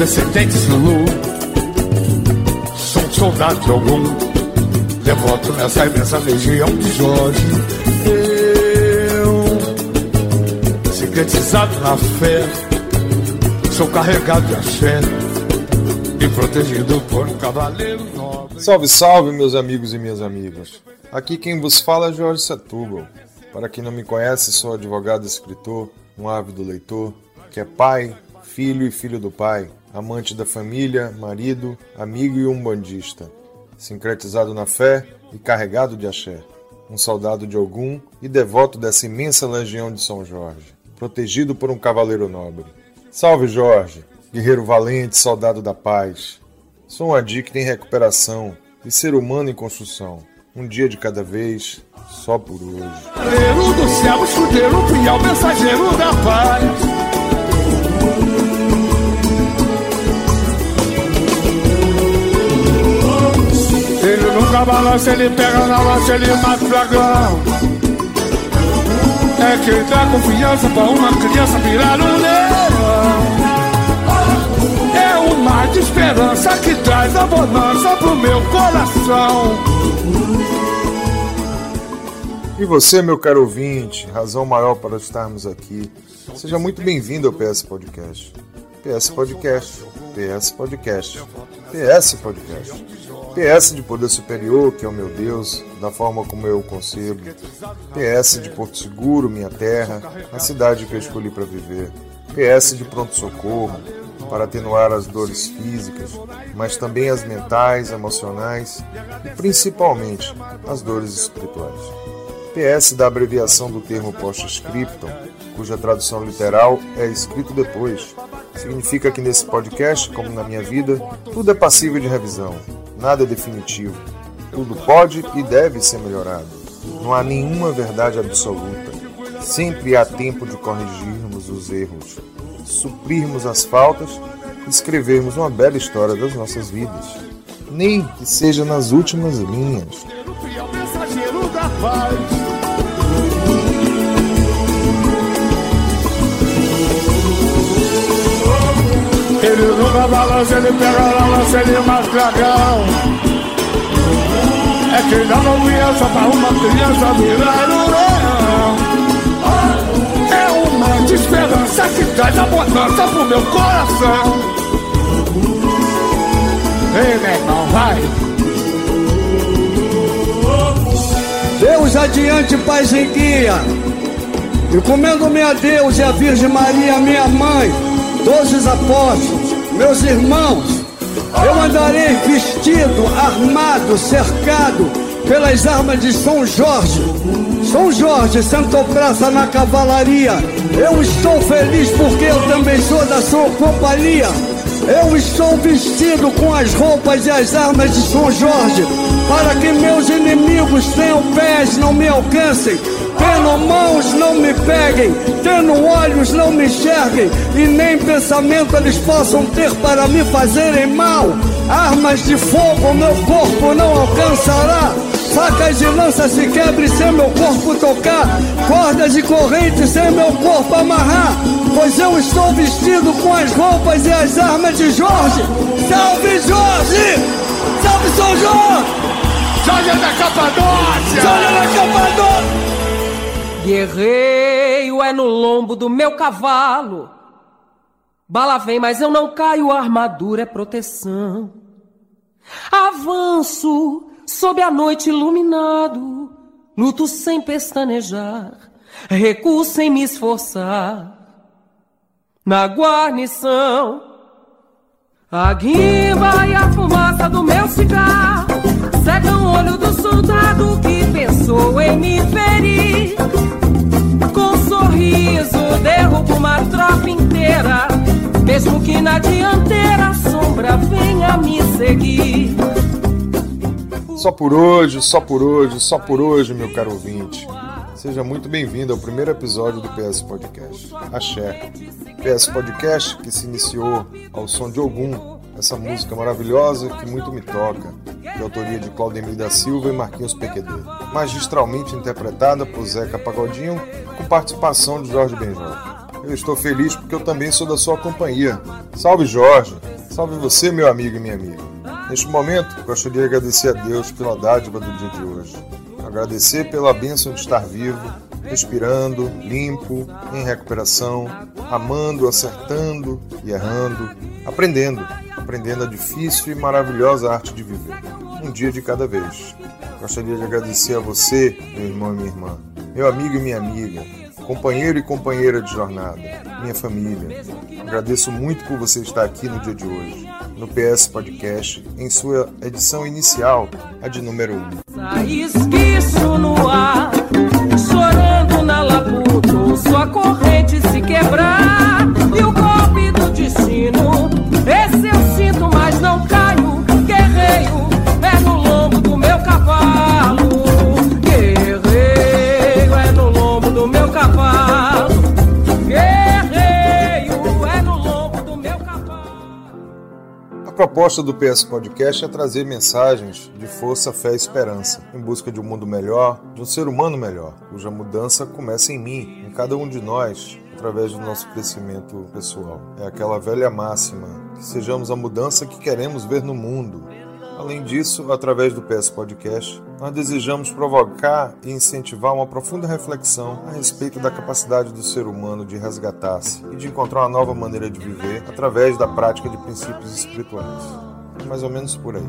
descendente Zulu. Sou um soldado de algum, devoto nessa imensa legião de Jorge. Eu, sintetizado na fé, sou carregado de axé e protegido por um cavaleiro nobre. Salve, salve, meus amigos e minhas amigas. Aqui quem vos fala é Jorge Setúbal. Para quem não me conhece, sou advogado e escritor, um ávido leitor, que é pai, filho e filho do pai, amante da família, marido, amigo e um bandista, sincretizado na fé e carregado de axé, um soldado de Ogum e devoto dessa imensa legião de São Jorge, protegido por um cavaleiro nobre. Salve Jorge, guerreiro valente, soldado da paz. Sou um adicto em recuperação e ser humano em construção, um dia de cada vez, só por hoje. Céu, escudeiro, fiel, mensageiro da paz. Ele nunca balança, ele pega na lança, ele mata o dragão. É quem dá confiança pra uma criança virar um leão. É um mar de esperança que traz a bonança pro meu coração. E você, meu caro ouvinte, razão maior para estarmos aqui. Seja muito bem-vindo ao PS Podcast. PS Podcast, PS Podcast, PS Podcast. PS de poder superior, que é o meu Deus, da forma como eu o concebo. PS de Porto Seguro, minha terra, a cidade que eu escolhi para viver. PS de pronto-socorro, para atenuar as dores físicas, mas também as mentais, emocionais e principalmente as dores espirituais. PS da abreviação do termo post-scriptum, cuja tradução literal é escrito depois. Significa que nesse podcast, como na minha vida, tudo é passível de revisão, nada é definitivo. Tudo pode e deve ser melhorado. Não há nenhuma verdade absoluta. Sempre há tempo de corrigirmos os erros, suprirmos as faltas e escrevermos uma bela história das nossas vidas. Nem que seja nas últimas linhas. Ele nunca balança, ele pega na lança, ele mata dragão. É quem dá confiança pra uma criança virar leão. É uma de esperança que traz abundância pro meu coração. Ei, meu irmão, vai. Deus adiante, paz em guia. Encomendo-me a Deus e a Virgem Maria, minha mãe, os apóstolos, meus irmãos. Eu andarei vestido, armado, cercado pelas armas de São Jorge. São Jorge sentou praça na cavalaria. Eu estou feliz porque eu também sou da sua companhia. Eu estou vestido com as roupas e as armas de São Jorge, para que meus inimigos tenham pés, não me alcancem, tendo mãos, não me peguem, tendo olhos, não me enxerguem, e nem pensamento eles possam ter para me fazerem mal. Armas de fogo meu corpo não alcançará. Facas de lança se quebre sem meu corpo tocar, cordas de corrente sem meu corpo amarrar. Pois eu estou vestido com as roupas e as armas de Jorge. Salve Jorge! Salve São Jorge! Jorge da Capadócia! Jorge da Capadócia! Guerreiro é no lombo do meu cavalo. Bala vem, mas eu não caio, armadura é proteção. Avanço sob a noite iluminado, luto sem pestanejar, recuo sem me esforçar. Na guarnição, a guimba e a fumaça do meu cigarro cegam o olho do soldado que pensou em me ferir. Com sorriso derrubo uma tropa inteira, mesmo que na dianteira a sombra venha me seguir. Só por hoje, só por hoje, só por hoje, meu caro ouvinte. Seja muito bem-vindo ao primeiro episódio do PS Podcast, Axé. PS Podcast que se iniciou ao som de Ogum, essa música maravilhosa que muito me toca, de autoria de Claudemir da Silva e Marquinhos PQD, magistralmente interpretada por Zeca Pagodinho, com participação de Jorge Benjol. Eu estou feliz porque eu também sou da sua companhia. Salve Jorge! Salve você, meu amigo e minha amiga. Neste momento, gostaria de agradecer a Deus pela dádiva do dia de hoje. Agradecer pela bênção de estar vivo, respirando, limpo, em recuperação, amando, acertando e errando, aprendendo, aprendendo a difícil e maravilhosa arte de viver, um dia de cada vez. Gostaria de agradecer a você, meu irmão e minha irmã, meu amigo e minha amiga, companheiro e companheira de jornada, minha família. Agradeço muito por você estar aqui no dia de hoje, no PS Podcast, em sua edição inicial, a de número 1. Esquiço corrente se quebrar proposta do PS Podcast é trazer mensagens de força, fé e esperança, em busca de um mundo melhor, de um ser humano melhor, cuja mudança começa em mim, em cada um de nós, através do nosso crescimento pessoal. É aquela velha máxima, que sejamos a mudança que queremos ver no mundo. Além disso, através do PS Podcast, nós desejamos provocar e incentivar uma profunda reflexão a respeito da capacidade do ser humano de resgatar-se e de encontrar uma nova maneira de viver através da prática de princípios espirituais. É mais ou menos por aí.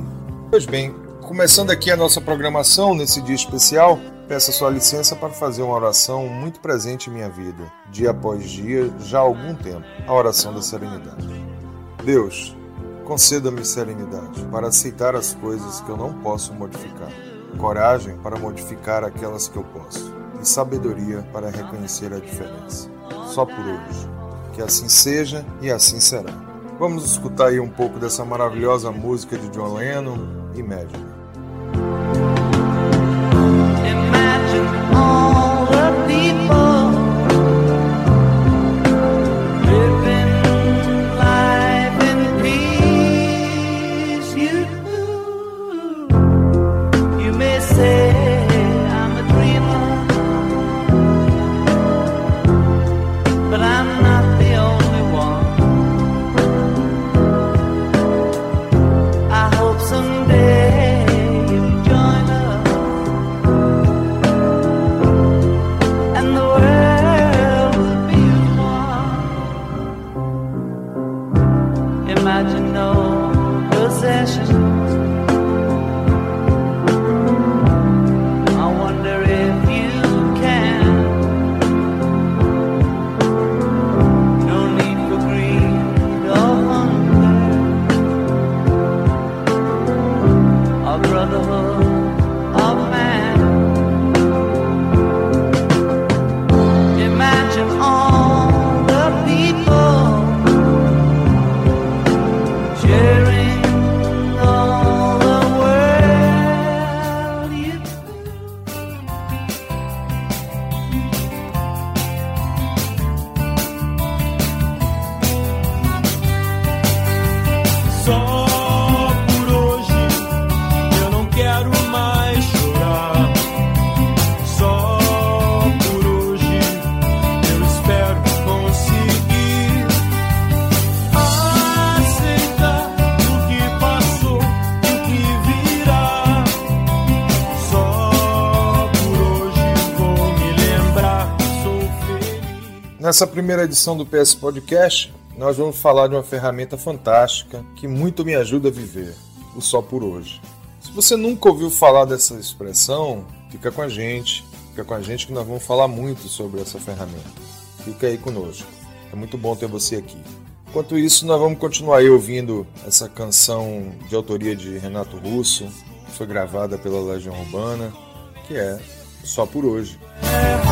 Pois bem, começando aqui a nossa programação nesse dia especial, peço a sua licença para fazer uma oração muito presente em minha vida, dia após dia, já há algum tempo, a oração da serenidade. Deus, conceda-me serenidade para aceitar as coisas que eu não posso modificar, coragem para modificar aquelas que eu posso, e sabedoria para reconhecer a diferença. Só por hoje. Que assim seja e assim será. Vamos escutar aí um pouco dessa maravilhosa música de John Lennon, Imagine. Nessa primeira edição do PS Podcast, nós vamos falar de uma ferramenta fantástica que muito me ajuda a viver, o só por hoje. Se você nunca ouviu falar dessa expressão, fica com a gente, fica com a gente que nós vamos falar muito sobre essa ferramenta. Fica aí conosco. É muito bom ter você aqui. Enquanto isso, nós vamos continuar aí ouvindo essa canção de autoria de Renato Russo, que foi gravada pela Legião Urbana, que é Só por hoje. radical.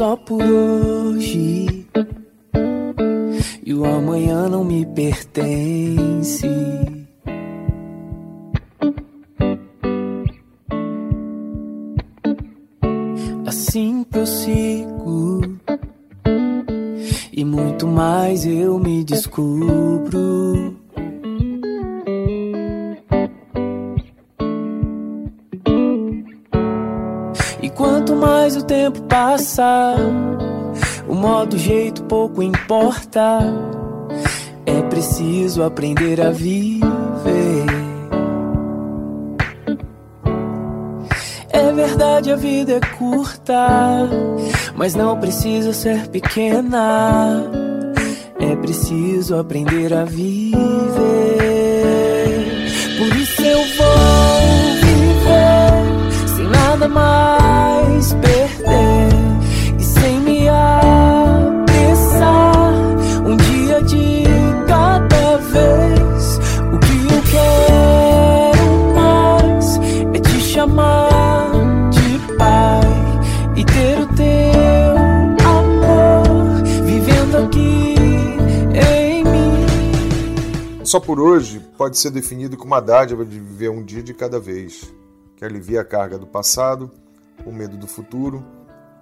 Só por hoje. Passa, o modo, o jeito pouco importa. É preciso aprender a viver. É verdade, a vida é curta, mas não precisa ser pequena. É preciso aprender a viver. Por isso eu vou viver sem nada mais Só por hoje pode ser definido como a dádiva de viver um dia de cada vez, que alivia a carga do passado, o medo do futuro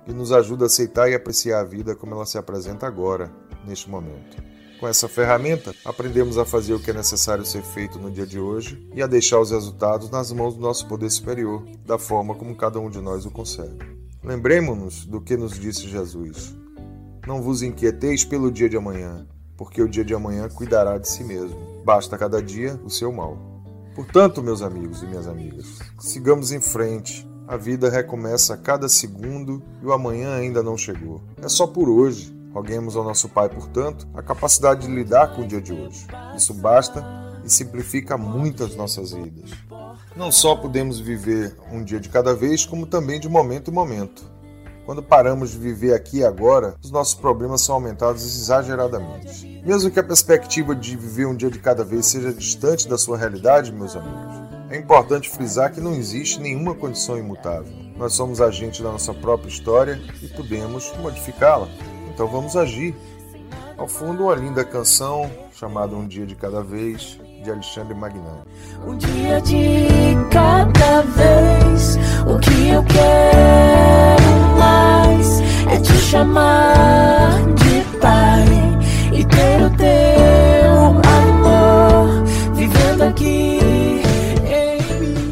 e nos ajuda a aceitar e apreciar a vida como ela se apresenta agora, neste momento. Com essa ferramenta, aprendemos a fazer o que é necessário ser feito no dia de hoje e a deixar os resultados nas mãos do nosso poder superior, da forma como cada um de nós o consegue. Lembremos-nos do que nos disse Jesus: Não vos inquieteis pelo dia de amanhã, porque o dia de amanhã cuidará de si mesmo. Basta cada dia o seu mal. Portanto, meus amigos e minhas amigas, sigamos em frente. A vida recomeça a cada segundo e o amanhã ainda não chegou. É só por hoje. Roguemos ao nosso Pai, portanto, a capacidade de lidar com o dia de hoje. Isso basta e simplifica muito as nossas vidas. Não só podemos viver um dia de cada vez, como também de momento em momento. Quando paramos de viver aqui e agora, os nossos problemas são aumentados exageradamente. Mesmo que a perspectiva de viver um dia de cada vez seja distante da sua realidade, meus amigos, é importante frisar que não existe nenhuma condição imutável. Nós somos agentes da nossa própria história e podemos modificá-la. Então vamos agir. Ao fundo, uma linda canção chamada Um Dia de Cada Vez, de Alexandre Magnani. Um dia de cada vez. O que eu quero é te chamar de pai e ter o teu amor vivendo aqui em mim.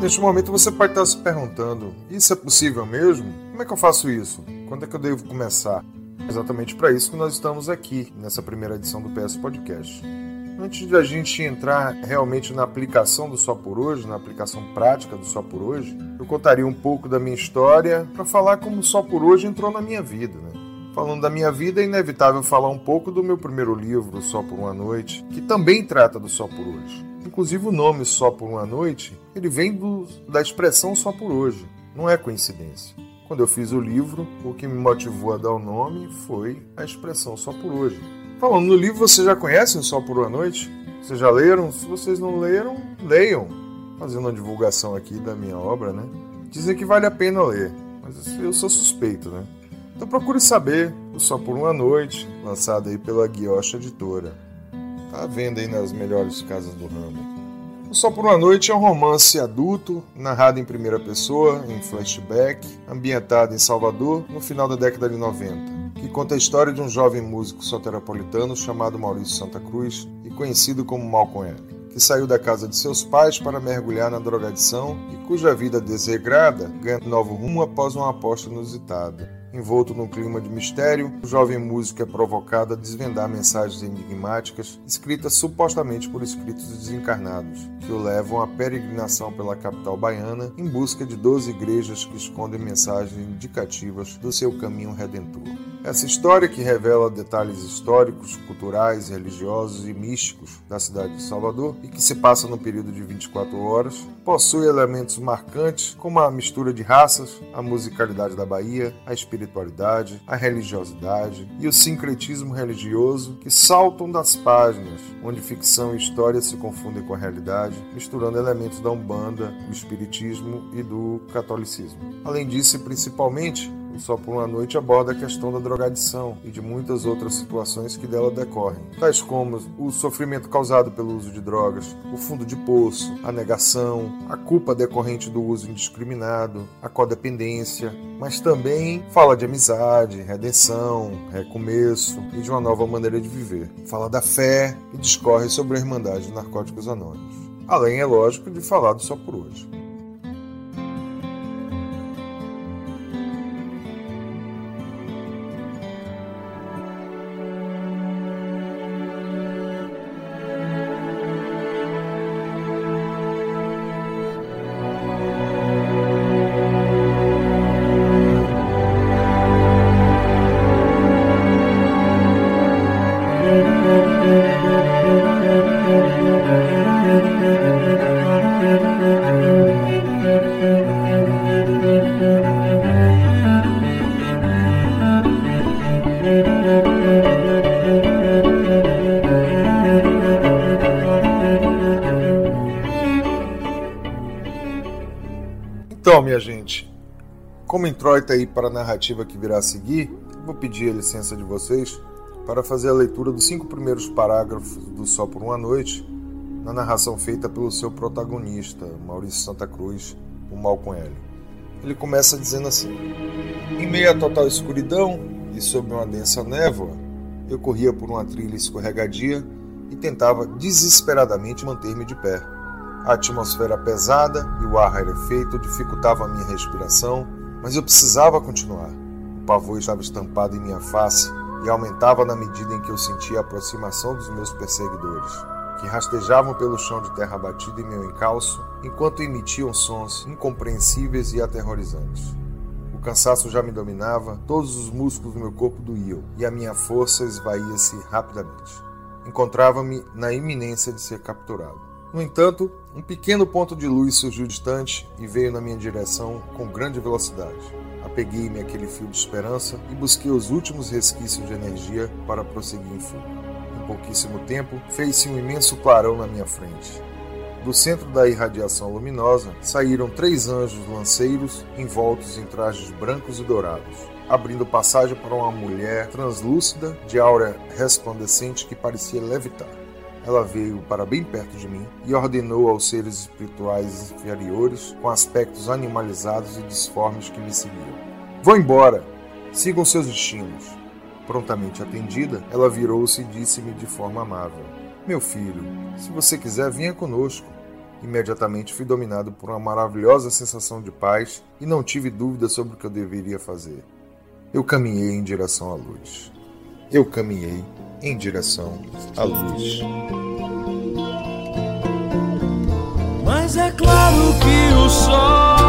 Neste momento você pode estar se perguntando: isso é possível mesmo? Como é que eu faço isso? Quando é que eu devo começar? Exatamente para isso que nós estamos aqui nessa primeira edição do PS Podcast. Antes de a gente entrar realmente na aplicação do Só por Hoje, na aplicação prática do Só por Hoje, eu contaria um pouco da minha história para falar como Só por Hoje entrou na minha vida. Né? Falando da minha vida, é inevitável falar um pouco do meu primeiro livro, Só por uma Noite, que também trata do Só por Hoje. Inclusive o nome Só por uma Noite, ele vem do, da expressão Só por Hoje. Não é coincidência. Quando eu fiz o livro, o que me motivou a dar o nome foi a expressão Só por Hoje. Falando no livro, vocês já conhecem Só por uma Noite? Vocês já leram? Se vocês não leram, leiam. Fazendo uma divulgação aqui da minha obra, né? Dizem que vale a pena ler, mas eu sou suspeito, né? Então procure saber o Só por uma Noite, lançado aí pela Guiocha Editora. Tá à venda aí nas melhores casas do ramo. O Só por uma Noite é um romance adulto, narrado em primeira pessoa, em flashback, ambientado em Salvador no final da década de 90, que conta a história de um jovem músico soteropolitano chamado Maurício Santa Cruz e conhecido como Malcolm L, que saiu da casa de seus pais para mergulhar na drogadição e cuja vida desregrada ganha novo rumo após uma aposta inusitada. Envolto num clima de mistério, o jovem músico é provocado a desvendar mensagens enigmáticas escritas supostamente por espíritos desencarnados, que o levam à peregrinação pela capital baiana em busca de 12 igrejas que escondem mensagens indicativas do seu caminho redentor. Essa história, que revela detalhes históricos, culturais, religiosos e místicos da cidade de Salvador e que se passa no período de 24 horas, possui elementos marcantes como a mistura de raças, a musicalidade da Bahia, a espiritualidade, a religiosidade e o sincretismo religioso que saltam das páginas, onde ficção e história se confundem com a realidade, misturando elementos da Umbanda, do Espiritismo e do Catolicismo. Além disso, principalmente, o Só por uma Noite aborda a questão da drogadição e de muitas outras situações que dela decorrem, tais como o sofrimento causado pelo uso de drogas, o fundo de poço, a negação, a culpa decorrente do uso indiscriminado, a codependência, mas também fala de amizade, redenção, recomeço e de uma nova maneira de viver. Fala da fé e discorre sobre a Irmandade de Narcóticos Anônimos. Além, é lógico, de falar do Só por Hoje. Introita aí para a narrativa que virá a seguir, vou pedir a licença de vocês para fazer a leitura dos cinco primeiros parágrafos do Só por uma Noite, na narração feita pelo seu protagonista, Maurício Santa Cruz, o Malcolm L. Ele começa dizendo assim: Em meio à total escuridão e sob uma densa névoa, eu corria por uma trilha escorregadia e tentava desesperadamente manter-me de pé. A atmosfera pesada e o ar rarefeito dificultavam a minha respiração, mas eu precisava continuar. O pavor estava estampado em minha face e aumentava na medida em que eu sentia a aproximação dos meus perseguidores, que rastejavam pelo chão de terra batida em meu encalço, enquanto emitiam sons incompreensíveis e aterrorizantes. O cansaço já me dominava, todos os músculos do meu corpo doíam e a minha força esvaía-se rapidamente. Encontrava-me na iminência de ser capturado. No entanto, um pequeno ponto de luz surgiu distante e veio na minha direção com grande velocidade. Apeguei-me àquele fio de esperança e busquei os últimos resquícios de energia para prosseguir em fuga. Em pouquíssimo tempo, fez-se um imenso clarão na minha frente. Do centro da irradiação luminosa saíram três anjos lanceiros envoltos em trajes brancos e dourados, abrindo passagem para uma mulher translúcida de aura resplandecente que parecia levitar. Ela veio para bem perto de mim e ordenou aos seres espirituais inferiores, com aspectos animalizados e disformes que me seguiam: Vão embora! Sigam seus destinos. Prontamente atendida, ela virou-se e disse-me de forma amável: Meu filho, se você quiser, venha conosco. Imediatamente fui dominado por uma maravilhosa sensação de paz e não tive dúvida sobre o que eu deveria fazer. Eu caminhei em direção à luz. Eu caminhei em direção à luz. Mas é claro que o sol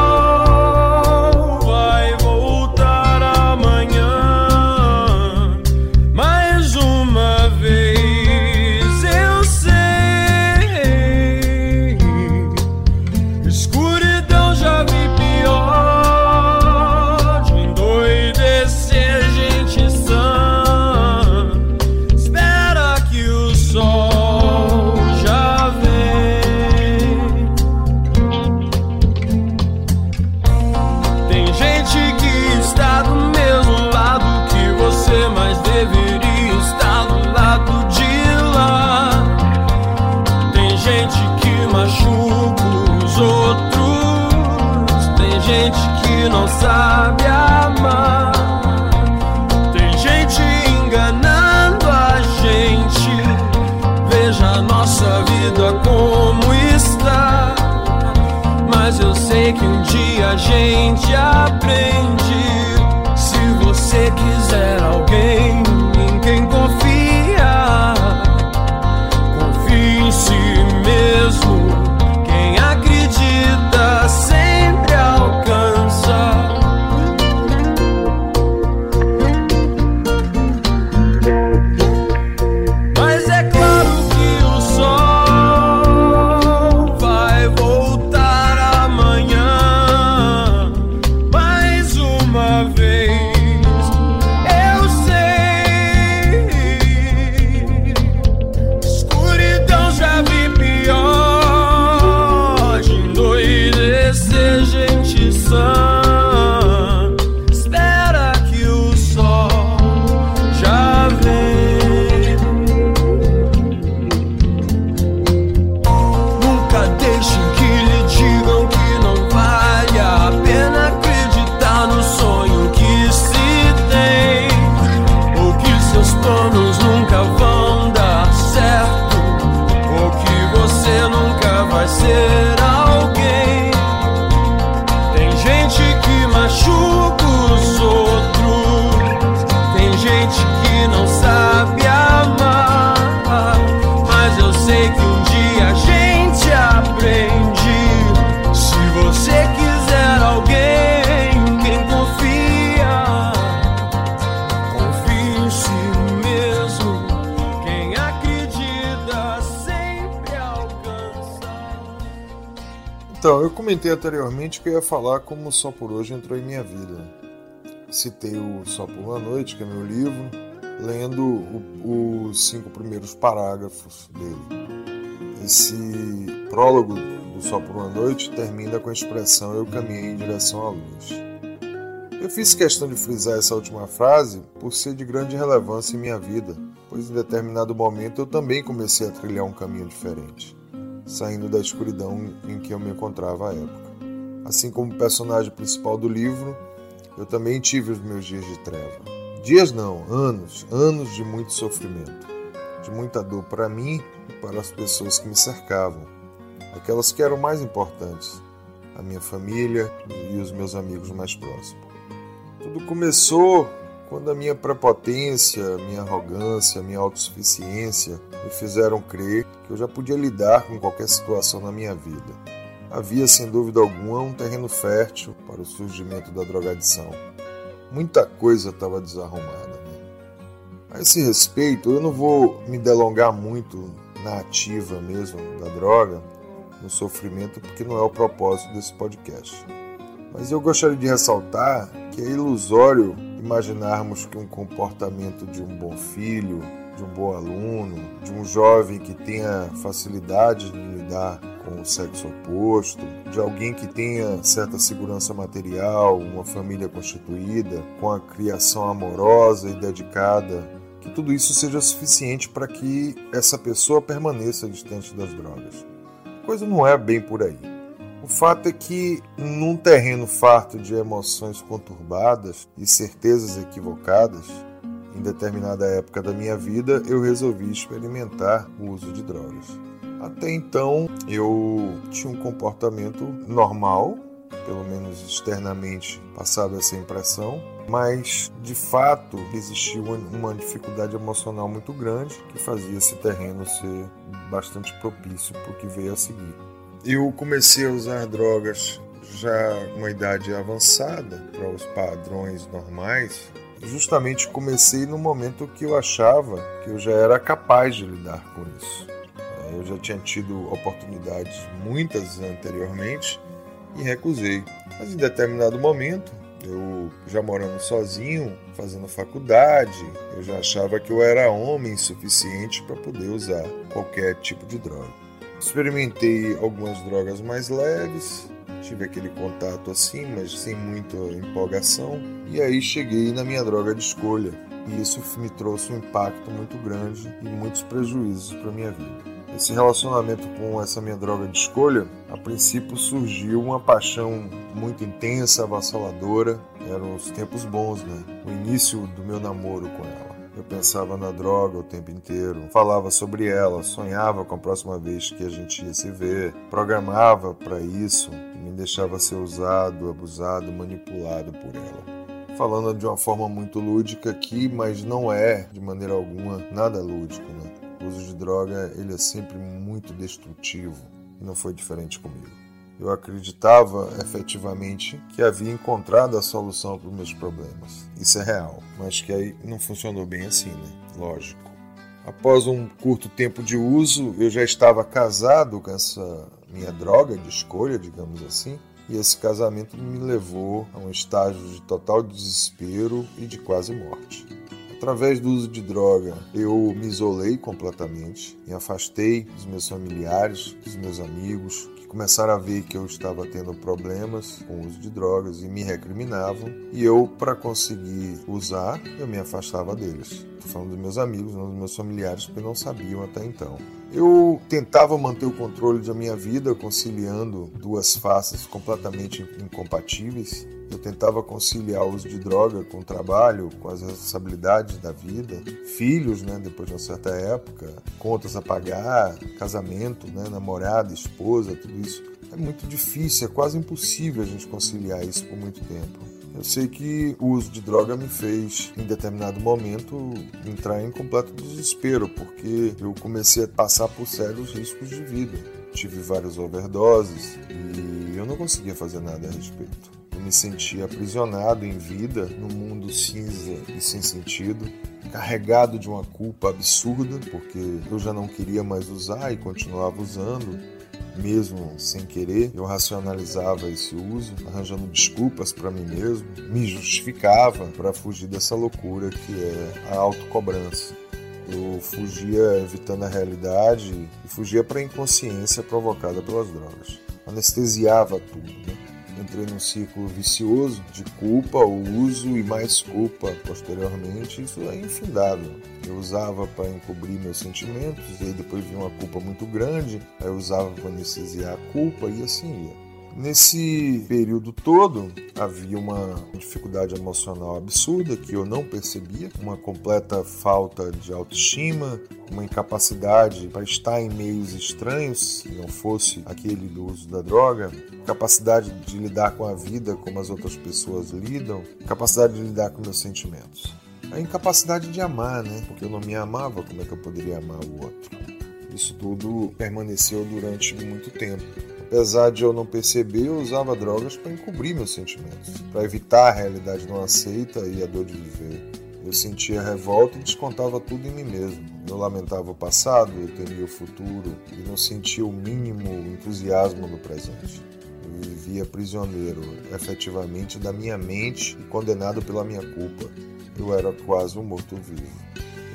sei que um dia a gente aprende. Se você quiser alguém Então, eu comentei anteriormente que eu ia falar como Só por Hoje entrou em minha vida. Citei o Só por uma Noite, que é meu livro, lendo os cinco primeiros parágrafos dele. Esse prólogo do Só por uma Noite termina com a expressão Eu caminhei em direção à luz. Eu fiz questão de frisar essa última frase por ser de grande relevância em minha vida, pois em determinado momento eu também comecei a trilhar um caminho diferente saindo da escuridão em que eu me encontrava à época. Assim como o personagem principal do livro, eu também tive os meus dias de treva. Dias não, anos, anos de muito sofrimento, de muita dor para mim e para as pessoas que me cercavam, aquelas que eram mais importantes, a minha família e os meus amigos mais próximos. Tudo começou quando a minha prepotência, minha arrogância, minha autossuficiência me fizeram crer que eu já podia lidar com qualquer situação na minha vida. Havia, sem dúvida alguma, um terreno fértil para o surgimento da drogadição. Muita coisa estava desarrumada. Né? A esse respeito, eu não vou me delongar muito na ativa mesmo da droga, no sofrimento, porque não é o propósito desse podcast. Mas eu gostaria de ressaltar que é ilusório imaginarmos que um comportamento de um bom filho, de um bom aluno, de um jovem que tenha facilidade de lidar com o sexo oposto, de alguém que tenha certa segurança material, uma família constituída, com a criação amorosa e dedicada, que tudo isso seja suficiente para que essa pessoa permaneça distante das drogas. A coisa não é bem por aí. O fato é que, num terreno farto de emoções conturbadas e certezas equivocadas, em determinada época da minha vida eu resolvi experimentar o uso de drogas. Até então eu tinha um comportamento normal, pelo menos externamente passava essa impressão, mas de fato existia uma dificuldade emocional muito grande que fazia esse terreno ser bastante propício para o que veio a seguir. Eu comecei a usar drogas já uma idade avançada para os padrões normais. Justamente comecei no momento que eu achava que eu já era capaz de lidar com isso. É, eu já tinha tido oportunidades muitas anteriormente e recusei. Mas em determinado momento, eu já morando sozinho, fazendo faculdade, eu já achava que eu era homem suficiente para poder usar qualquer tipo de droga. Experimentei algumas drogas mais leves, tive aquele contato assim, mas sem muita empolgação. E aí cheguei na minha droga de escolha. E isso me trouxe um impacto muito grande e muitos prejuízos para minha vida. Esse relacionamento com essa minha droga de escolha, a princípio surgiu uma paixão muito intensa, avassaladora. Eram os tempos bons, né? O início do meu namoro com ela. Eu pensava na droga o tempo inteiro, falava sobre ela, sonhava com a próxima vez que a gente ia se ver, programava para isso e me deixava ser usado, abusado, manipulado por ela. Falando de uma forma muito lúdica aqui, mas não é de maneira alguma nada lúdico, né? O uso de droga ele é sempre muito destrutivo e não foi diferente comigo. Eu acreditava efetivamente que havia encontrado a solução para os meus problemas. Isso é real, mas que aí não funcionou bem assim, né? Lógico. Após um curto tempo de uso, eu já estava casado com essa minha droga de escolha, digamos assim, e esse casamento me levou a um estágio de total desespero e de quase morte. Através do uso de droga, eu me isolei completamente, me afastei dos meus familiares, dos meus amigos, começaram a ver que eu estava tendo problemas com o uso de drogas e me recriminavam. E eu, para conseguir usar, eu me afastava deles. Estou falando dos meus amigos, não dos meus familiares, porque não sabiam até então. Eu tentava manter o controle da minha vida, conciliando duas faces completamente incompatíveis. Eu tentava conciliar o uso de droga com o trabalho, com as responsabilidades da vida, filhos, né, depois de uma certa época, contas a pagar, casamento, né, namorada, esposa, tudo isso. É muito difícil, é quase impossível a gente conciliar isso por muito tempo. Eu sei que o uso de droga me fez, em determinado momento, entrar em completo desespero, porque eu comecei a passar por sérios riscos de vida. Tive várias overdoses e eu não conseguia fazer nada a respeito. Me sentia aprisionado em vida, num mundo cinza e sem sentido, carregado de uma culpa absurda, porque eu já não queria mais usar e continuava usando mesmo sem querer, eu racionalizava esse uso, arranjando desculpas para mim mesmo, me justificava para fugir dessa loucura que é a autocobrança. Eu fugia evitando a realidade e fugia para a inconsciência provocada pelas drogas. Anestesiava tudo, né? Entrei num ciclo vicioso de culpa, o uso e mais culpa posteriormente. Isso é infindável. Eu usava para encobrir meus sentimentos, e aí depois vinha uma culpa muito grande, aí eu usava para anestesiar a culpa e assim ia. Nesse período todo, havia uma dificuldade emocional absurda que eu não percebia, uma completa falta de autoestima, uma incapacidade para estar em meios estranhos, se não fosse aquele do uso da droga, capacidade de lidar com a vida como as outras pessoas lidam, capacidade de lidar com meus sentimentos. A incapacidade de amar, né? Porque eu não me amava, como é que eu poderia amar o outro? Isso tudo permaneceu durante muito tempo. Apesar de eu não perceber, eu usava drogas para encobrir meus sentimentos, para evitar a realidade não aceita e a dor de viver. Eu sentia revolta e descontava tudo em mim mesmo. Eu lamentava o passado, eu temia o futuro e não sentia o mínimo entusiasmo no presente. Eu vivia prisioneiro, efetivamente, da minha mente e condenado pela minha culpa. Eu era quase um morto-vivo.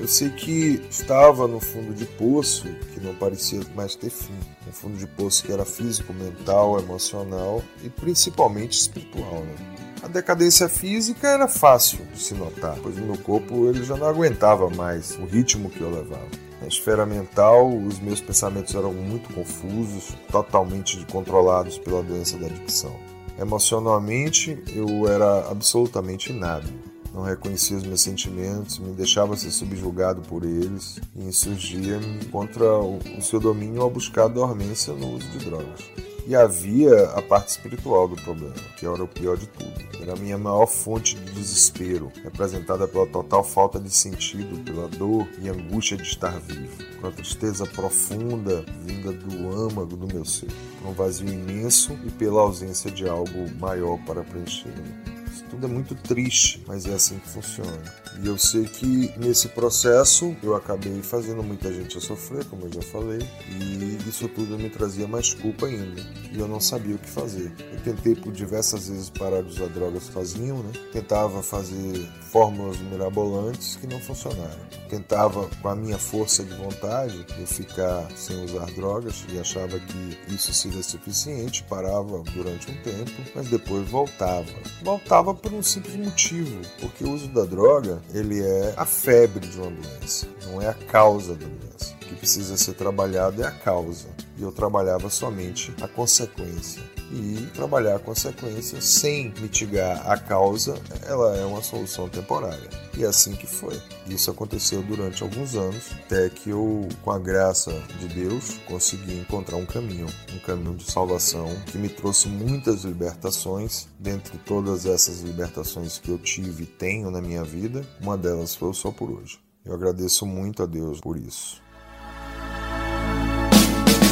Eu sei que estava no fundo de poço que não parecia mais ter fim. Um fundo de poço que era físico, mental, emocional e principalmente espiritual. Né? A decadência física era fácil de se notar, pois o meu corpo ele já não aguentava mais o ritmo que eu levava. Na esfera mental, os meus pensamentos eram muito confusos, totalmente controlados pela doença da adicção. Emocionalmente, eu era absolutamente nada não reconhecia os meus sentimentos, me deixava ser subjugado por eles e insurgia-me contra o seu domínio ao buscar dormência no uso de drogas. E havia a parte espiritual do problema, que era o pior de tudo. Era a minha maior fonte de desespero, representada pela total falta de sentido, pela dor e angústia de estar vivo, com a tristeza profunda vinda do âmago do meu ser, um vazio imenso e pela ausência de algo maior para preencher-me. Tudo é muito triste, mas é assim que funciona. E eu sei que nesse processo eu acabei fazendo muita gente sofrer, como eu já falei, e isso tudo me trazia mais culpa ainda. E eu não sabia o que fazer. Eu tentei por diversas vezes parar de usar drogas sozinho, né? Tentava fazer fórmulas mirabolantes que não funcionaram. Tentava, com a minha força de vontade, eu ficar sem usar drogas e achava que isso seria suficiente, parava durante um tempo, mas depois voltava. Voltava por um simples motivo, porque o uso da droga, ele é a febre de uma doença, não é a causa da doença. Que precisa ser trabalhado é a causa. E eu trabalhava somente a consequência e trabalhar a consequência sem mitigar a causa, ela é uma solução temporária. E é assim que foi. Isso aconteceu durante alguns anos, até que eu, com a graça de Deus, consegui encontrar um caminho, um caminho de salvação que me trouxe muitas libertações. Dentre todas essas libertações que eu tive e tenho na minha vida, uma delas foi o Só por Hoje. Eu agradeço muito a Deus por isso.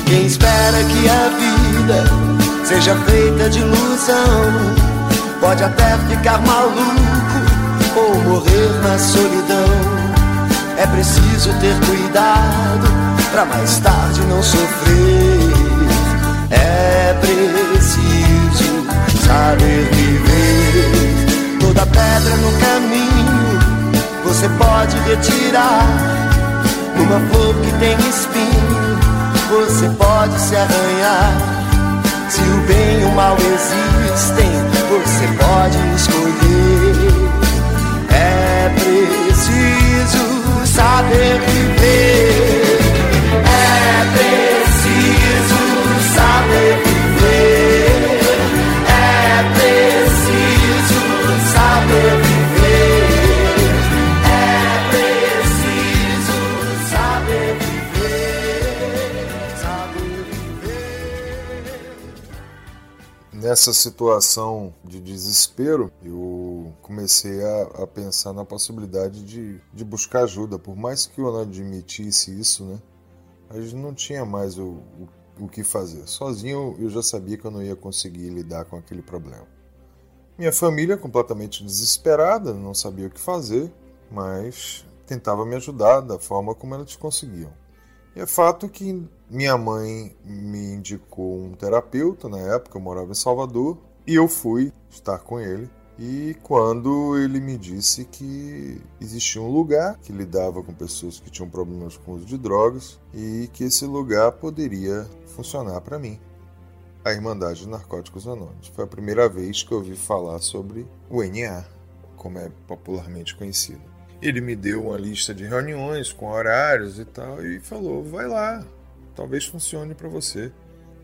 Quem espera que a vida seja feita de ilusão. Pode até ficar maluco ou morrer na solidão. É preciso ter cuidado para mais tarde não sofrer. É preciso saber viver. Toda pedra no caminho você pode retirar. Uma flor que tem espinho, você pode se arranhar. Se o bem e o mal existem, você pode escolher. É preciso saber viver. Nessa situação de desespero, eu comecei a, a pensar na possibilidade de, de buscar ajuda. Por mais que eu não admitisse isso, né? Mas não tinha mais o, o, o que fazer. Sozinho eu já sabia que eu não ia conseguir lidar com aquele problema. Minha família, completamente desesperada, não sabia o que fazer, mas tentava me ajudar da forma como elas conseguiam. E é fato que minha mãe me indicou um terapeuta, na época eu morava em Salvador, e eu fui estar com ele. E quando ele me disse que existia um lugar que lidava com pessoas que tinham problemas com uso de drogas e que esse lugar poderia funcionar para mim. A Irmandade de Narcóticos Anônimos. Foi a primeira vez que eu ouvi falar sobre o NA, como é popularmente conhecido. Ele me deu uma lista de reuniões com horários e tal e falou: vai lá, talvez funcione para você.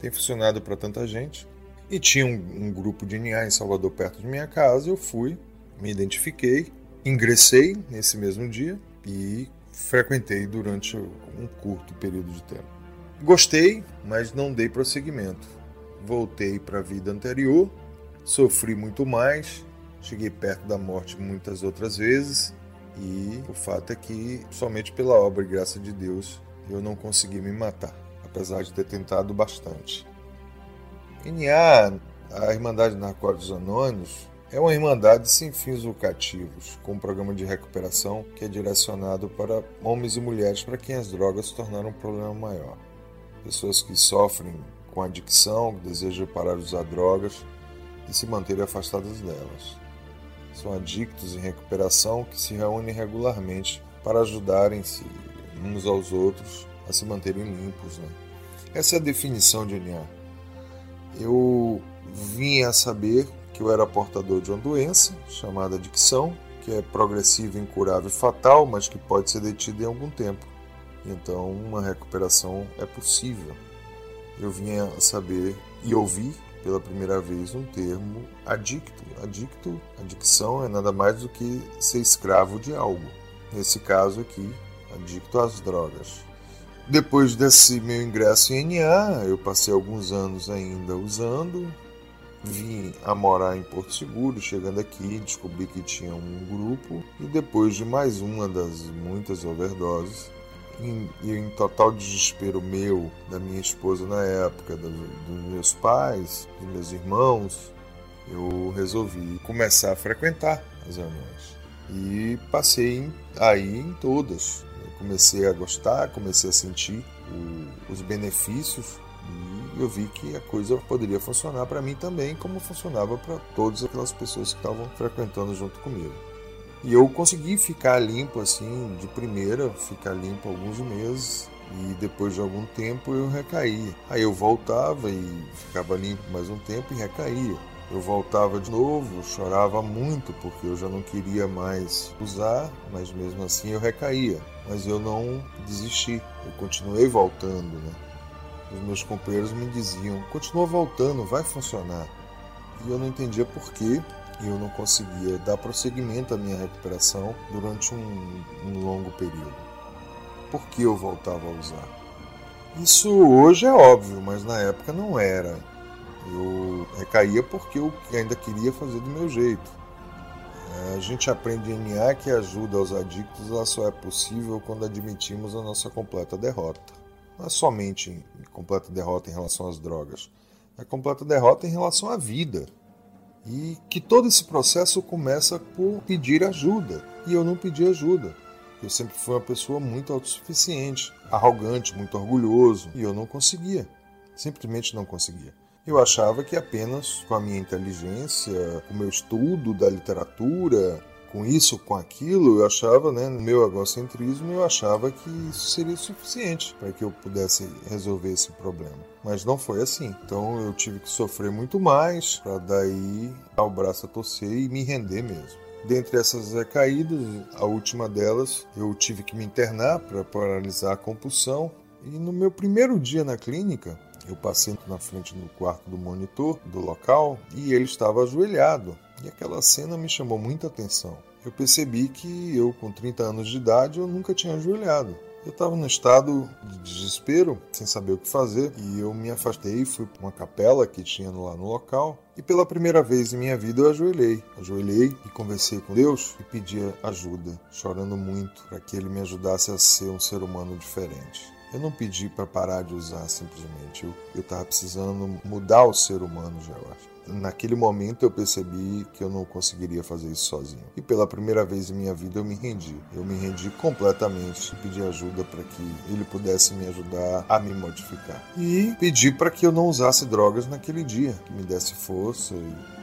Tem funcionado para tanta gente. E tinha um, um, grupo de NA em Salvador perto de minha casa. Eu fui, me identifiquei, ingressei nesse mesmo dia e frequentei durante um curto período de tempo. Gostei, mas não dei prosseguimento. Voltei para a vida anterior, sofri muito mais, cheguei perto da morte muitas outras vezes e o fato é que somente pela obra e graça de Deus eu não consegui me matar, apesar de ter tentado bastante. NA, a Irmandade de Narcóticos Anônimos, é uma irmandade sem fins lucrativos, com um programa de recuperação que é direcionado para homens e mulheres para quem as drogas se tornaram um problema maior. Pessoas que sofrem com adicção, que desejam parar de usar drogas e se manterem afastadas delas. São adictos em recuperação que se reúnem regularmente para ajudarem-se uns aos outros a se manterem limpos. Né? Essa é a definição de NA. Eu vim a saber que eu era portador de uma doença chamada adicção, que é progressiva, incurável e fatal, mas que pode ser detida em algum tempo. Então, uma recuperação é possível. Eu vinha a saber e ouvir pela primeira vez um termo adicto. Adicto, adicção é nada mais do que ser escravo de algo. Nesse caso aqui, adicto às drogas. Depois desse meu ingresso em NA, eu passei alguns anos ainda usando. Vim a morar em Porto Seguro, chegando aqui, descobri que tinha um grupo e depois de mais uma das muitas overdoses, em, em total desespero meu, da minha esposa na época, dos, dos meus pais, dos meus irmãos, eu resolvi começar a frequentar as reuniões. E passei aí em todas. Eu comecei a gostar, comecei a sentir o, os benefícios e eu vi que a coisa poderia funcionar para mim também, como funcionava para todas aquelas pessoas que estavam frequentando junto comigo. E eu consegui ficar limpo assim, de primeira, ficar limpo alguns meses. E depois de algum tempo eu recaía. Aí eu voltava e ficava limpo mais um tempo e recaía. Eu voltava de novo, chorava muito porque eu já não queria mais usar, mas mesmo assim eu recaía. Mas eu não desisti, eu continuei voltando. Né? Os meus companheiros me diziam: continua voltando, vai funcionar. E eu não entendia por quê, e eu não conseguia dar prosseguimento à minha recuperação durante um, um longo período. Por que eu voltava a usar? Isso hoje é óbvio, mas na época não era. Eu recaía porque eu ainda queria fazer do meu jeito. É, a gente aprende em NA que a ajuda aos adictos ela só é possível quando admitimos a nossa completa derrota. Não é somente completa derrota em relação às drogas, é completa derrota em relação à vida. E que todo esse processo começa por pedir ajuda. E eu não pedi ajuda. Eu sempre fui uma pessoa muito autossuficiente, arrogante, muito orgulhoso, e eu não conseguia. Simplesmente não conseguia. Eu achava que apenas com a minha inteligência, com o meu estudo da literatura, com isso, com aquilo, eu achava, né, no meu egocentrismo, eu achava que isso seria suficiente para que eu pudesse resolver esse problema. Mas não foi assim. Então eu tive que sofrer muito mais para daí dar o braço a torcer e me render mesmo. Dentre essas recaídas, a última delas, eu tive que me internar para paralisar a compulsão. E no meu primeiro dia na clínica, eu passei na frente do quarto do monitor do local e ele estava ajoelhado. E aquela cena me chamou muita atenção. Eu percebi que eu, com 30 anos de idade, eu nunca tinha ajoelhado. Eu estava num estado de desespero, sem saber o que fazer, e eu me afastei fui para uma capela que tinha lá no local. E pela primeira vez em minha vida eu ajoelhei. Ajoelhei e conversei com Deus e pedi ajuda, chorando muito para que Ele me ajudasse a ser um ser humano diferente. Eu não pedi para parar de usar simplesmente. Eu estava precisando mudar o ser humano já, eu acho. Naquele momento eu percebi que eu não conseguiria fazer isso sozinho. E pela primeira vez em minha vida eu me rendi. Eu me rendi completamente, pedi ajuda para que ele pudesse me ajudar a me modificar. E pedi para que eu não usasse drogas naquele dia, que me desse força e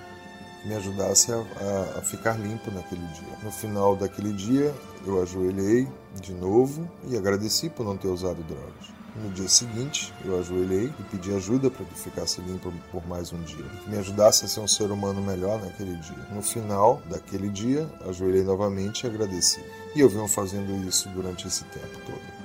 me ajudasse a, a, a, ficar limpo naquele dia. No final daquele dia, eu ajoelhei de novo e agradeci por não ter usado drogas. No dia seguinte, eu ajoelhei e pedi ajuda para que ficasse limpo por mais um dia, que me ajudasse a ser um ser humano melhor naquele dia. No final daquele dia, ajoelhei novamente e agradeci. E eu venho fazendo isso durante esse tempo todo.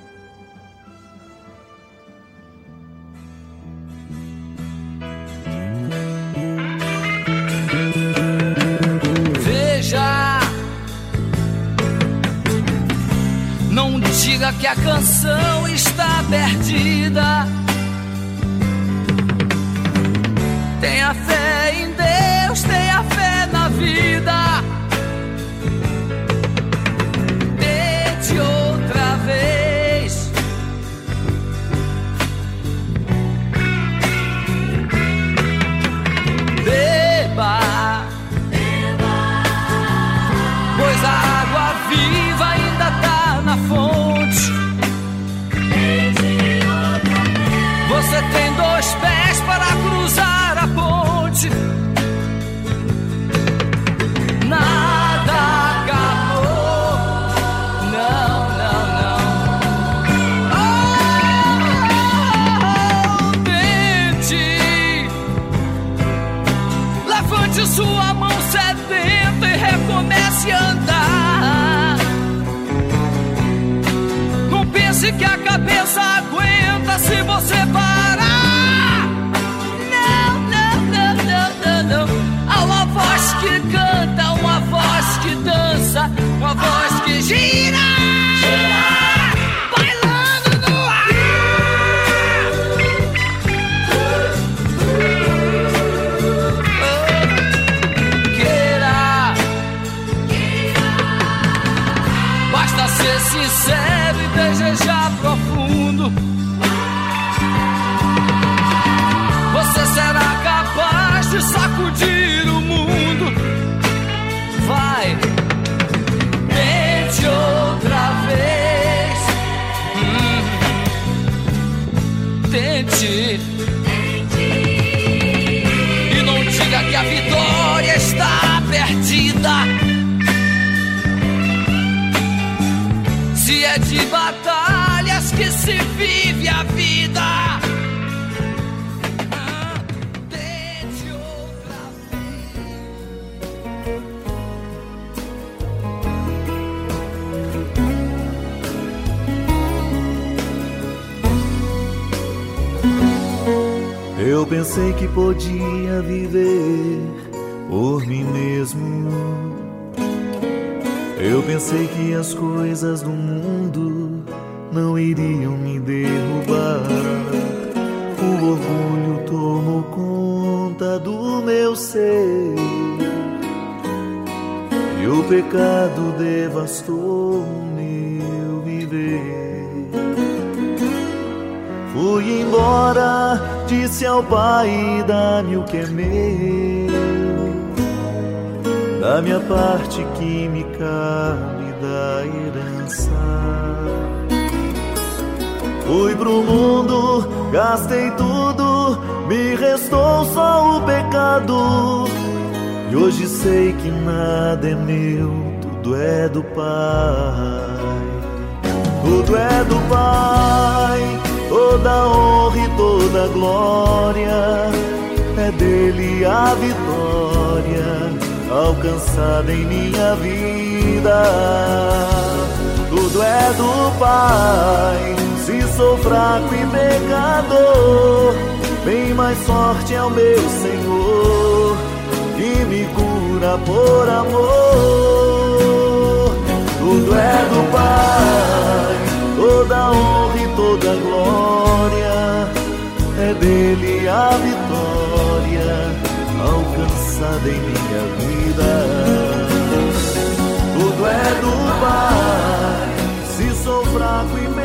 Gastei tudo, me restou só o pecado. E hoje sei que nada é meu, tudo é do Pai. Tudo é do Pai, toda honra e toda glória. É dele a vitória alcançada em minha vida. Tudo é do Pai, sou fraco e pecador, bem mais forte é o meu Senhor, que me cura por amor. Tudo é do Pai, toda honra e toda glória, é dele a vitória alcançada em minha vida. Tudo é do Pai, se sou fraco e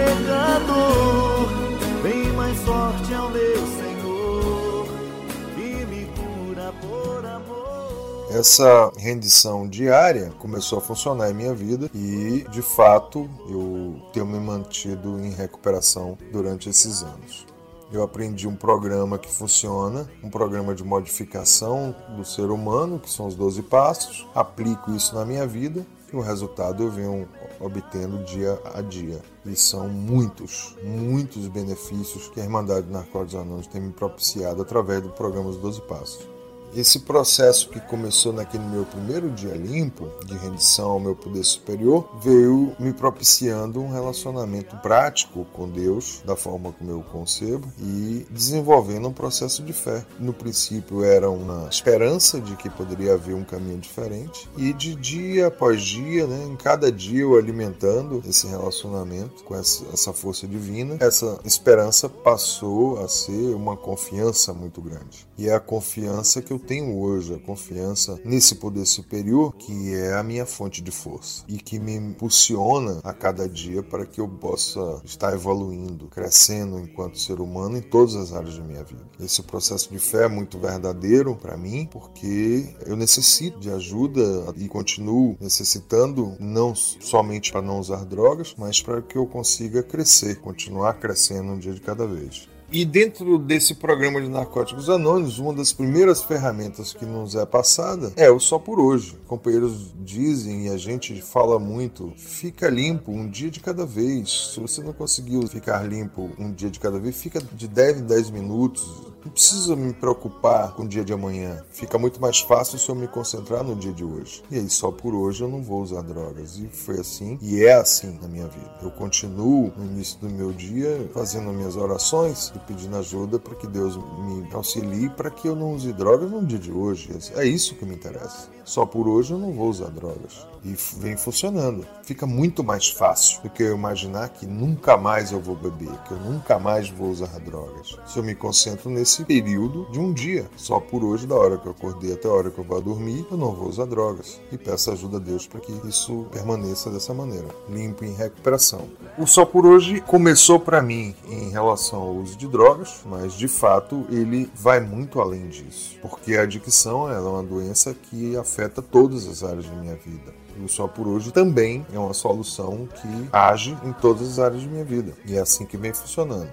é Essa rendição diária começou a funcionar em minha vida e, de fato, eu tenho me mantido em recuperação durante esses anos. Eu aprendi um programa que funciona, um programa de modificação do ser humano, que são os 12 passos, aplico isso na minha vida e o resultado eu venho obtendo dia a dia. E são muitos, muitos benefícios que a Irmandade de Narcóticos Anônimos tem me propiciado através do programa dos 12 Passos. Esse processo que começou naquele meu primeiro dia limpo, de rendição ao meu poder superior, veio me propiciando um relacionamento prático com Deus, da forma como eu concebo, e desenvolvendo um processo de fé. No princípio era uma esperança de que poderia haver um caminho diferente, e de dia após dia, né, em cada dia eu alimentando esse relacionamento com essa força divina, essa esperança passou a ser uma confiança muito grande. E é a confiança que eu tenho hoje, a confiança nesse poder superior, que é a minha fonte de força e que me impulsiona a cada dia para que eu possa estar evoluindo, crescendo enquanto ser humano em todas as áreas da minha vida. Esse processo de fé é muito verdadeiro para mim, porque eu necessito de ajuda e continuo necessitando, não somente para não usar drogas, mas para que eu consiga crescer, continuar crescendo um dia de cada vez. E dentro desse programa de Narcóticos Anônimos, uma das primeiras ferramentas que nos é passada é o Só por Hoje. Companheiros dizem e a gente fala muito: fica limpo um dia de cada vez. Se você não conseguiu ficar limpo um dia de cada vez, fica de 10 em 10 minutos, não preciso me preocupar com o dia de amanhã. Fica muito mais fácil se eu me concentrar no dia de hoje. E aí, só por hoje eu não vou usar drogas. E foi assim, e é assim na minha vida. Eu continuo no início do meu dia fazendo minhas orações e pedindo ajuda para que Deus me auxilie para que eu não use drogas no dia de hoje. É isso que me interessa. Só por hoje eu não vou usar drogas. E vem funcionando. Fica muito mais fácil do que eu imaginar que nunca mais eu vou beber, que eu nunca mais vou usar drogas. Se eu me concentro nesse período de um dia, só por hoje, da hora que eu acordei até a hora que eu vou dormir, eu não vou usar drogas. E peço ajuda a Deus para que isso permaneça dessa maneira, limpo em recuperação. O só por hoje começou para mim em relação ao uso de drogas, mas de fato ele vai muito além disso, porque a adicção é uma doença que afeta todas as áreas da minha vida. E o Só por Hoje também é uma solução que age em todas as áreas de minha vida. E é assim que vem funcionando.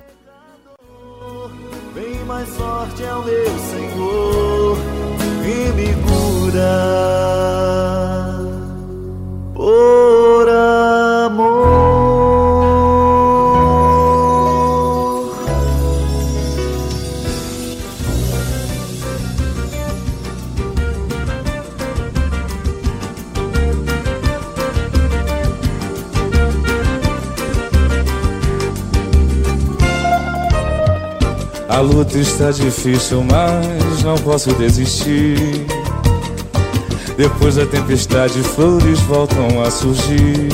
Bem mais forte é o meu Senhor que me cura está difícil, mas não posso desistir. Depois da tempestade, flores voltam a surgir.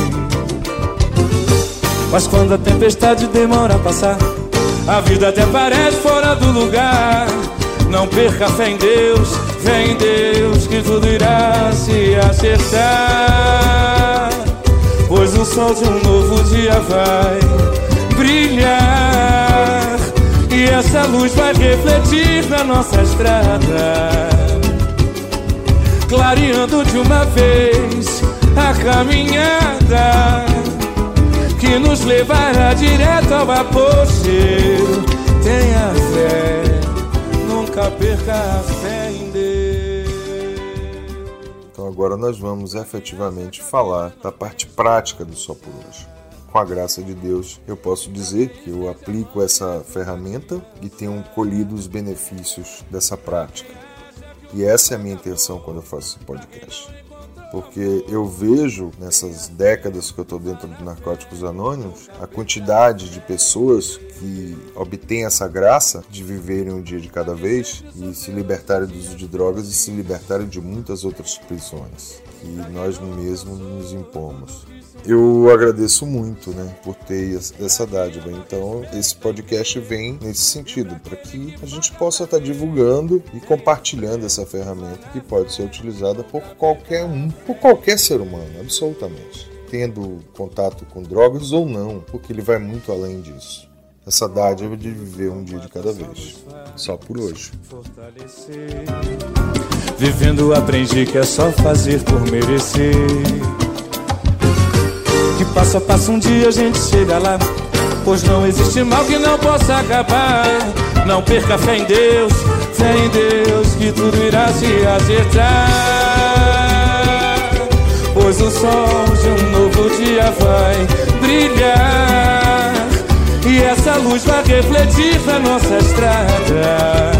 Mas quando a tempestade demora a passar, a vida até parece fora do lugar. Não perca fé em Deus, fé em Deus, que tudo irá se acertar. Pois o sol de um novo dia vai brilhar. E essa luz vai refletir na nossa estrada, clareando de uma vez a caminhada que nos levará direto ao apogeu. Tenha fé, nunca perca a fé em Deus. Então agora nós vamos efetivamente falar da parte prática do Hoje com a graça de Deus, eu posso dizer que eu aplico essa ferramenta e tenho colhido os benefícios dessa prática. E essa é a minha intenção quando eu faço esse podcast. Porque eu vejo nessas décadas que eu estou dentro do Narcóticos Anônimos a quantidade de pessoas que obtêm essa graça de viverem um dia de cada vez e se libertarem do uso de drogas e se libertarem de muitas outras prisões que nós mesmos nos impomos eu agradeço muito, né, por ter essa dádiva. Então, esse podcast vem nesse sentido, para que a gente possa estar tá divulgando e compartilhando essa ferramenta que pode ser utilizada por qualquer um, por qualquer ser humano, absolutamente. Tendo contato com drogas ou não, porque ele vai muito além disso. Essa dádiva de viver um dia de cada vez. Só por hoje. Vivendo aprendi que é só fazer por merecer. Que passo a passo um dia a gente chega lá. Pois não existe mal que não possa acabar. Não perca fé em Deus, fé em Deus, que tudo irá se acertar. Pois o sol de um novo dia vai brilhar. E essa luz vai refletir na nossa estrada.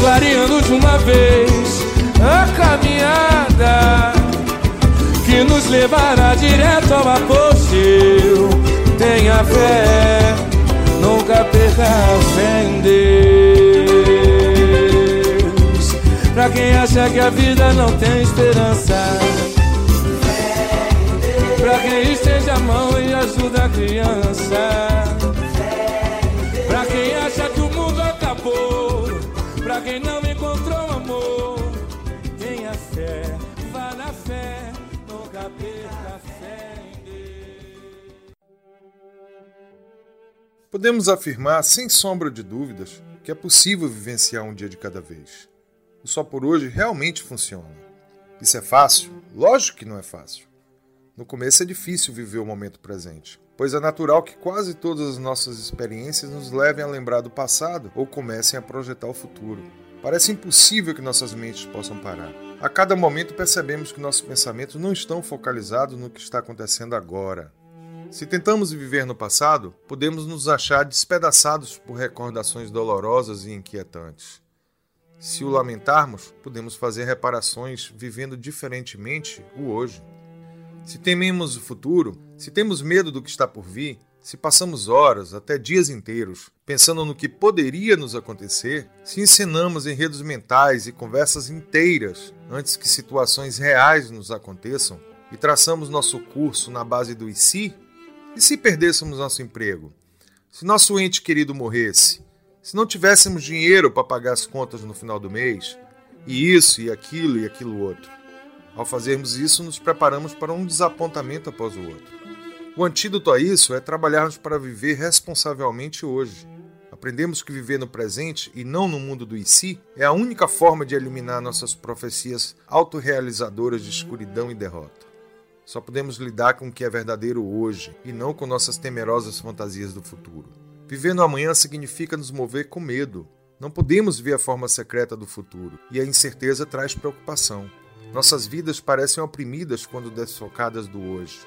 Clareando de uma vez a caminhada que nos levará direto ao apogeu. Tenha fé, nunca perca a fé em Deus. Pra quem acha que a vida não tem esperança, pra quem estende a mão e ajuda a criança. Pra quem acha que o mundo acabou, pra quem não encontrou amor, tenha fé, vá na fé, nunca perca a fé em Podemos afirmar, sem sombra de dúvidas, que é possível vivenciar um dia de cada vez. O só por hoje realmente funciona. Isso é fácil? Lógico que não é fácil. No começo é difícil viver o momento presente, pois é natural que quase todas as nossas experiências nos levem a lembrar do passado ou comecem a projetar o futuro. Parece impossível que nossas mentes possam parar. A cada momento percebemos que nossos pensamentos não estão focalizados no que está acontecendo agora. Se tentamos viver no passado, podemos nos achar despedaçados por recordações dolorosas e inquietantes. Se o lamentarmos, podemos fazer reparações vivendo diferentemente o hoje. Se tememos o futuro, se temos medo do que está por vir, se passamos horas, até dias inteiros, pensando no que poderia nos acontecer, se encenamos enredos mentais e conversas inteiras antes que situações reais nos aconteçam e traçamos nosso curso na base do e se, e se perdêssemos nosso emprego? Se nosso ente querido morresse? Se não tivéssemos dinheiro para pagar as contas no final do mês? E isso, e aquilo, e aquilo outro. Ao fazermos isso, nos preparamos para um desapontamento após o outro. O antídoto a isso é trabalharmos para viver responsavelmente hoje. Aprendemos que viver no presente e não no mundo do e si é a única forma de eliminar nossas profecias autorrealizadoras de escuridão e derrota. Só podemos lidar com o que é verdadeiro hoje e não com nossas temerosas fantasias do futuro. Viver no amanhã significa nos mover com medo. Não podemos ver a forma secreta do futuro e a incerteza traz preocupação. Nossas vidas parecem oprimidas quando desfocadas do hoje.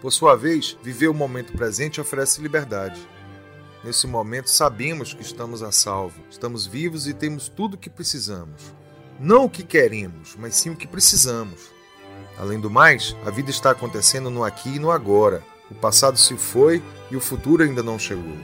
Por sua vez, viver o momento presente oferece liberdade. Nesse momento, sabemos que estamos a salvo, estamos vivos e temos tudo o que precisamos. Não o que queremos, mas sim o que precisamos. Além do mais, a vida está acontecendo no aqui e no agora. O passado se foi e o futuro ainda não chegou.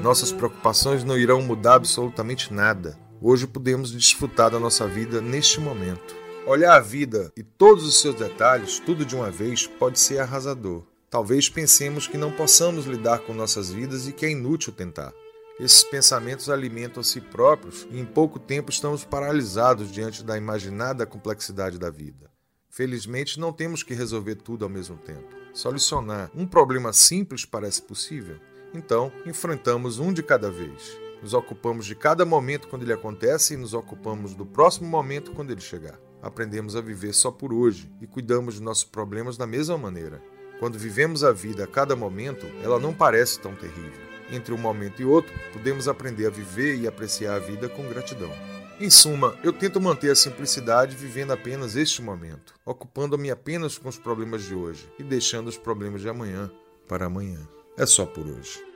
Nossas preocupações não irão mudar absolutamente nada. Hoje podemos desfrutar da nossa vida neste momento. Olhar a vida e todos os seus detalhes, tudo de uma vez, pode ser arrasador. Talvez pensemos que não possamos lidar com nossas vidas e que é inútil tentar. Esses pensamentos alimentam a si próprios e em pouco tempo estamos paralisados diante da imaginada complexidade da vida. Felizmente, não temos que resolver tudo ao mesmo tempo. Solucionar um problema simples parece possível. Então, enfrentamos um de cada vez. Nos ocupamos de cada momento quando ele acontece e nos ocupamos do próximo momento quando ele chegar. Aprendemos a viver só por hoje e cuidamos de nossos problemas da mesma maneira. Quando vivemos a vida a cada momento, ela não parece tão terrível. Entre um momento e outro, podemos aprender a viver e apreciar a vida com gratidão. Em suma, eu tento manter a simplicidade vivendo apenas este momento, ocupando-me apenas com os problemas de hoje e deixando os problemas de amanhã para amanhã. É só por hoje.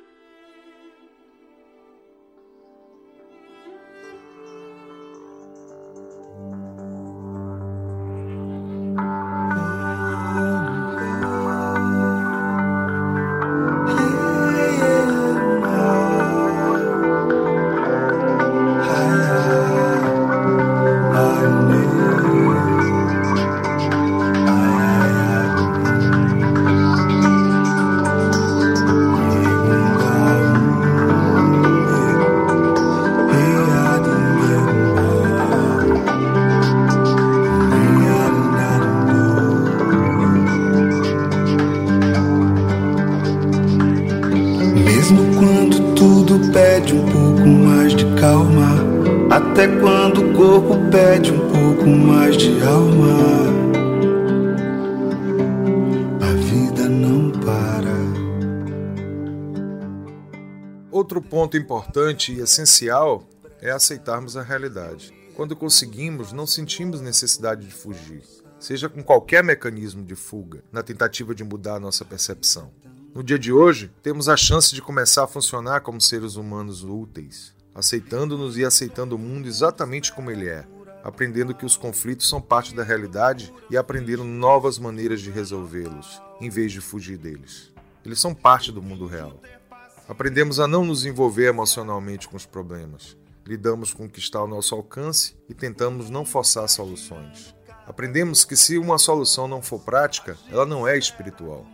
Outro ponto importante e essencial é aceitarmos a realidade. Quando conseguimos, não sentimos necessidade de fugir, seja com qualquer mecanismo de fuga, na tentativa de mudar a nossa percepção. No dia de hoje, temos a chance de começar a funcionar como seres humanos úteis, aceitando-nos e aceitando o mundo exatamente como ele é, aprendendo que os conflitos são parte da realidade e aprendendo novas maneiras de resolvê-los, em vez de fugir deles. Eles são parte do mundo real. Aprendemos a não nos envolver emocionalmente com os problemas. Lidamos com o que está ao nosso alcance e tentamos não forçar soluções. Aprendemos que se uma solução não for prática, ela não é espiritual.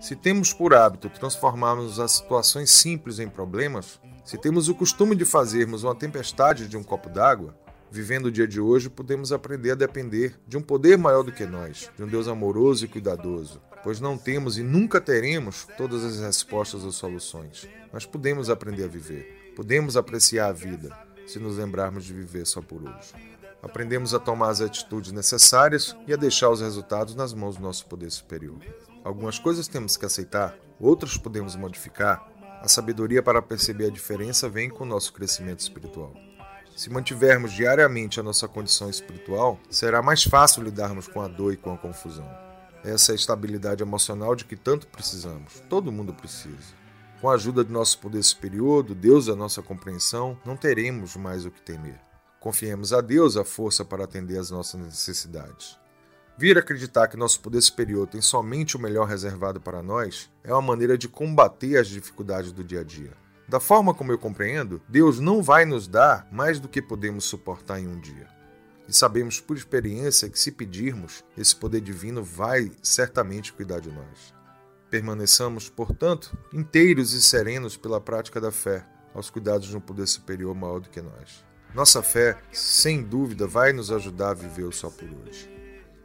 Se temos por hábito transformarmos as situações simples em problemas, se temos o costume de fazermos uma tempestade de um copo d'água, vivendo o dia de hoje, podemos aprender a depender de um poder maior do que nós, de um Deus amoroso e cuidadoso, pois não temos e nunca teremos todas as respostas ou soluções, mas podemos aprender a viver, podemos apreciar a vida, se nos lembrarmos de viver só por hoje. Aprendemos a tomar as atitudes necessárias e a deixar os resultados nas mãos do nosso poder superior. Algumas coisas temos que aceitar, outras podemos modificar. A sabedoria para perceber a diferença vem com o nosso crescimento espiritual. Se mantivermos diariamente a nossa condição espiritual, será mais fácil lidarmos com a dor e com a confusão. Essa estabilidade emocional de que tanto precisamos. Todo mundo precisa. Com a ajuda do nosso poder superior, do Deus da nossa compreensão, não teremos mais o que temer. Confiemos a Deus a força para atender às nossas necessidades. Vir acreditar que nosso poder superior tem somente o melhor reservado para nós é uma maneira de combater as dificuldades do dia a dia. Da forma como eu compreendo, Deus não vai nos dar mais do que podemos suportar em um dia. E sabemos por experiência que, se pedirmos, esse poder divino vai certamente cuidar de nós. Permaneçamos, portanto, inteiros e serenos pela prática da fé, aos cuidados de um poder superior maior do que nós. Nossa fé, sem dúvida, vai nos ajudar a viver o só por hoje.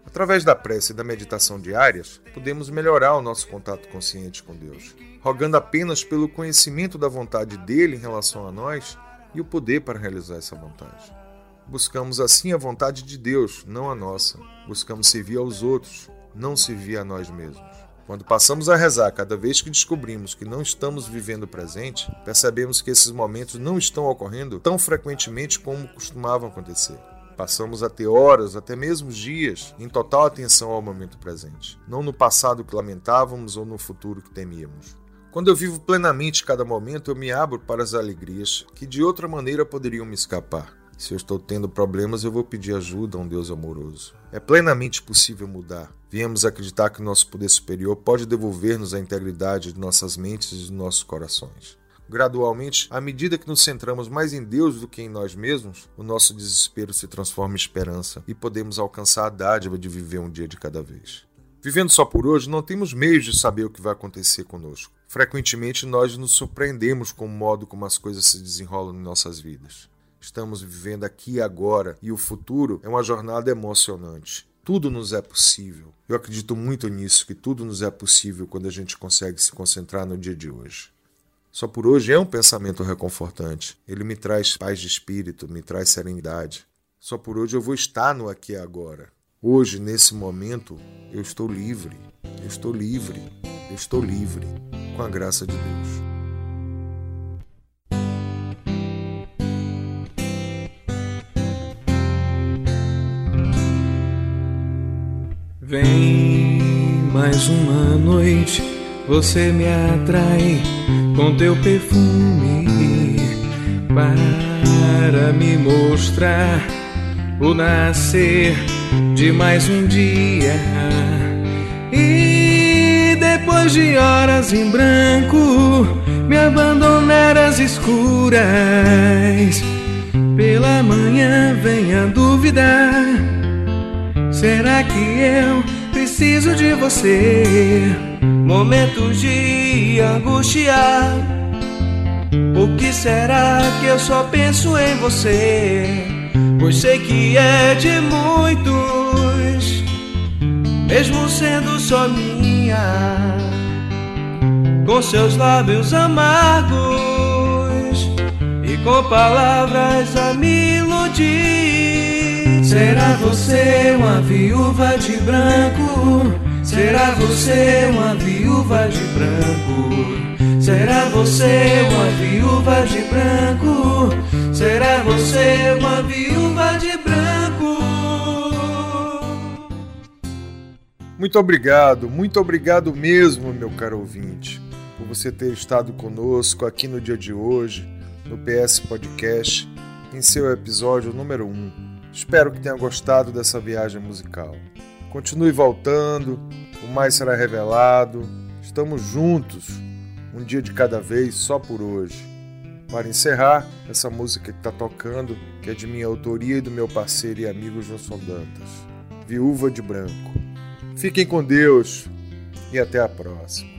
Através da prece e da meditação diárias, podemos melhorar o nosso contato consciente com Deus, rogando apenas pelo conhecimento da vontade dele em relação a nós e o poder para realizar essa vontade. Buscamos assim a vontade de Deus, não a nossa. Buscamos servir aos outros, não servir a nós mesmos. Quando passamos a rezar cada vez que descobrimos que não estamos vivendo o presente, percebemos que esses momentos não estão ocorrendo tão frequentemente como costumavam acontecer. Passamos a ter horas, até mesmo dias, em total atenção ao momento presente, não no passado que lamentávamos ou no futuro que temíamos. Quando eu vivo plenamente cada momento, eu me abro para as alegrias que de outra maneira poderiam me escapar. Se eu estou tendo problemas, eu vou pedir ajuda a um Deus amoroso. É plenamente possível mudar. Viemos acreditar que nosso poder superior pode devolver-nos a integridade de nossas mentes e de nossos corações. Gradualmente, à medida que nos centramos mais em Deus do que em nós mesmos, o nosso desespero se transforma em esperança e podemos alcançar a dádiva de viver um dia de cada vez. Vivendo só por hoje, não temos meios de saber o que vai acontecer conosco. Frequentemente, nós nos surpreendemos com o modo como as coisas se desenrolam em nossas vidas. Estamos vivendo aqui agora e o futuro é uma jornada emocionante. Tudo nos é possível. Eu acredito muito nisso, que tudo nos é possível quando a gente consegue se concentrar no dia de hoje. Só por hoje é um pensamento reconfortante. Ele me traz paz de espírito, me traz serenidade. Só por hoje eu vou estar no aqui e agora. Hoje, nesse momento, eu estou livre. Eu estou livre. Eu estou livre. Com a graça de Deus. Vem mais uma noite, você me atrai com teu perfume para me mostrar o nascer de mais um dia. E depois de horas em branco, me abandonar às escuras. Pela manhã vem a será que eu preciso de você? Momentos de angústia. O que será que eu só penso em você? Pois sei que é de muitos, mesmo sendo só minha. Com seus lábios amargos e com palavras a me iludir. Será você uma viúva de branco? Será você uma viúva de branco? Será você uma viúva de branco? Será você uma viúva de branco? Muito obrigado, muito obrigado mesmo, meu caro ouvinte, por você ter estado conosco aqui no dia de hoje, no PS Podcast, em seu episódio número 1. Espero que tenha gostado dessa viagem musical. Continue voltando, o mais será revelado. Estamos juntos, um dia de cada vez, só por hoje. Para encerrar, essa música que está tocando, que é de minha autoria e do meu parceiro e amigo Johnson Dantas, Viúva de Branco. Fiquem com Deus e até a próxima.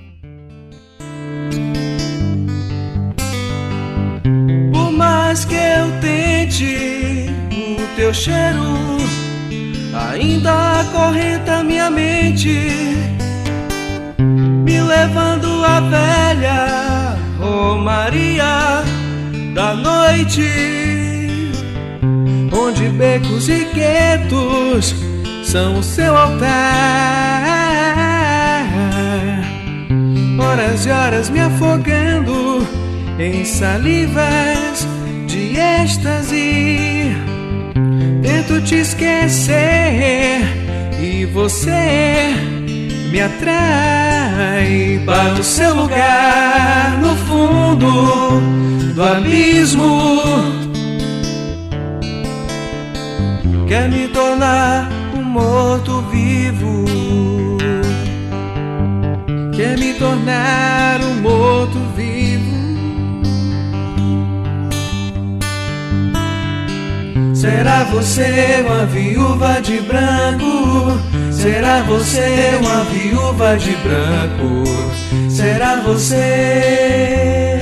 Por mais que eu tente, teu cheiro ainda acorrenta minha mente, me levando à velha Romaria da noite, onde becos e guetos são o seu altar. Horas e horas me afogando em salivas de êxtase. Tento te esquecer e você me atrai para o seu lugar no fundo do abismo. Quer me tornar um morto vivo? Quer me tornar um morto Será você uma viúva de branco? Será você uma viúva de branco? Será você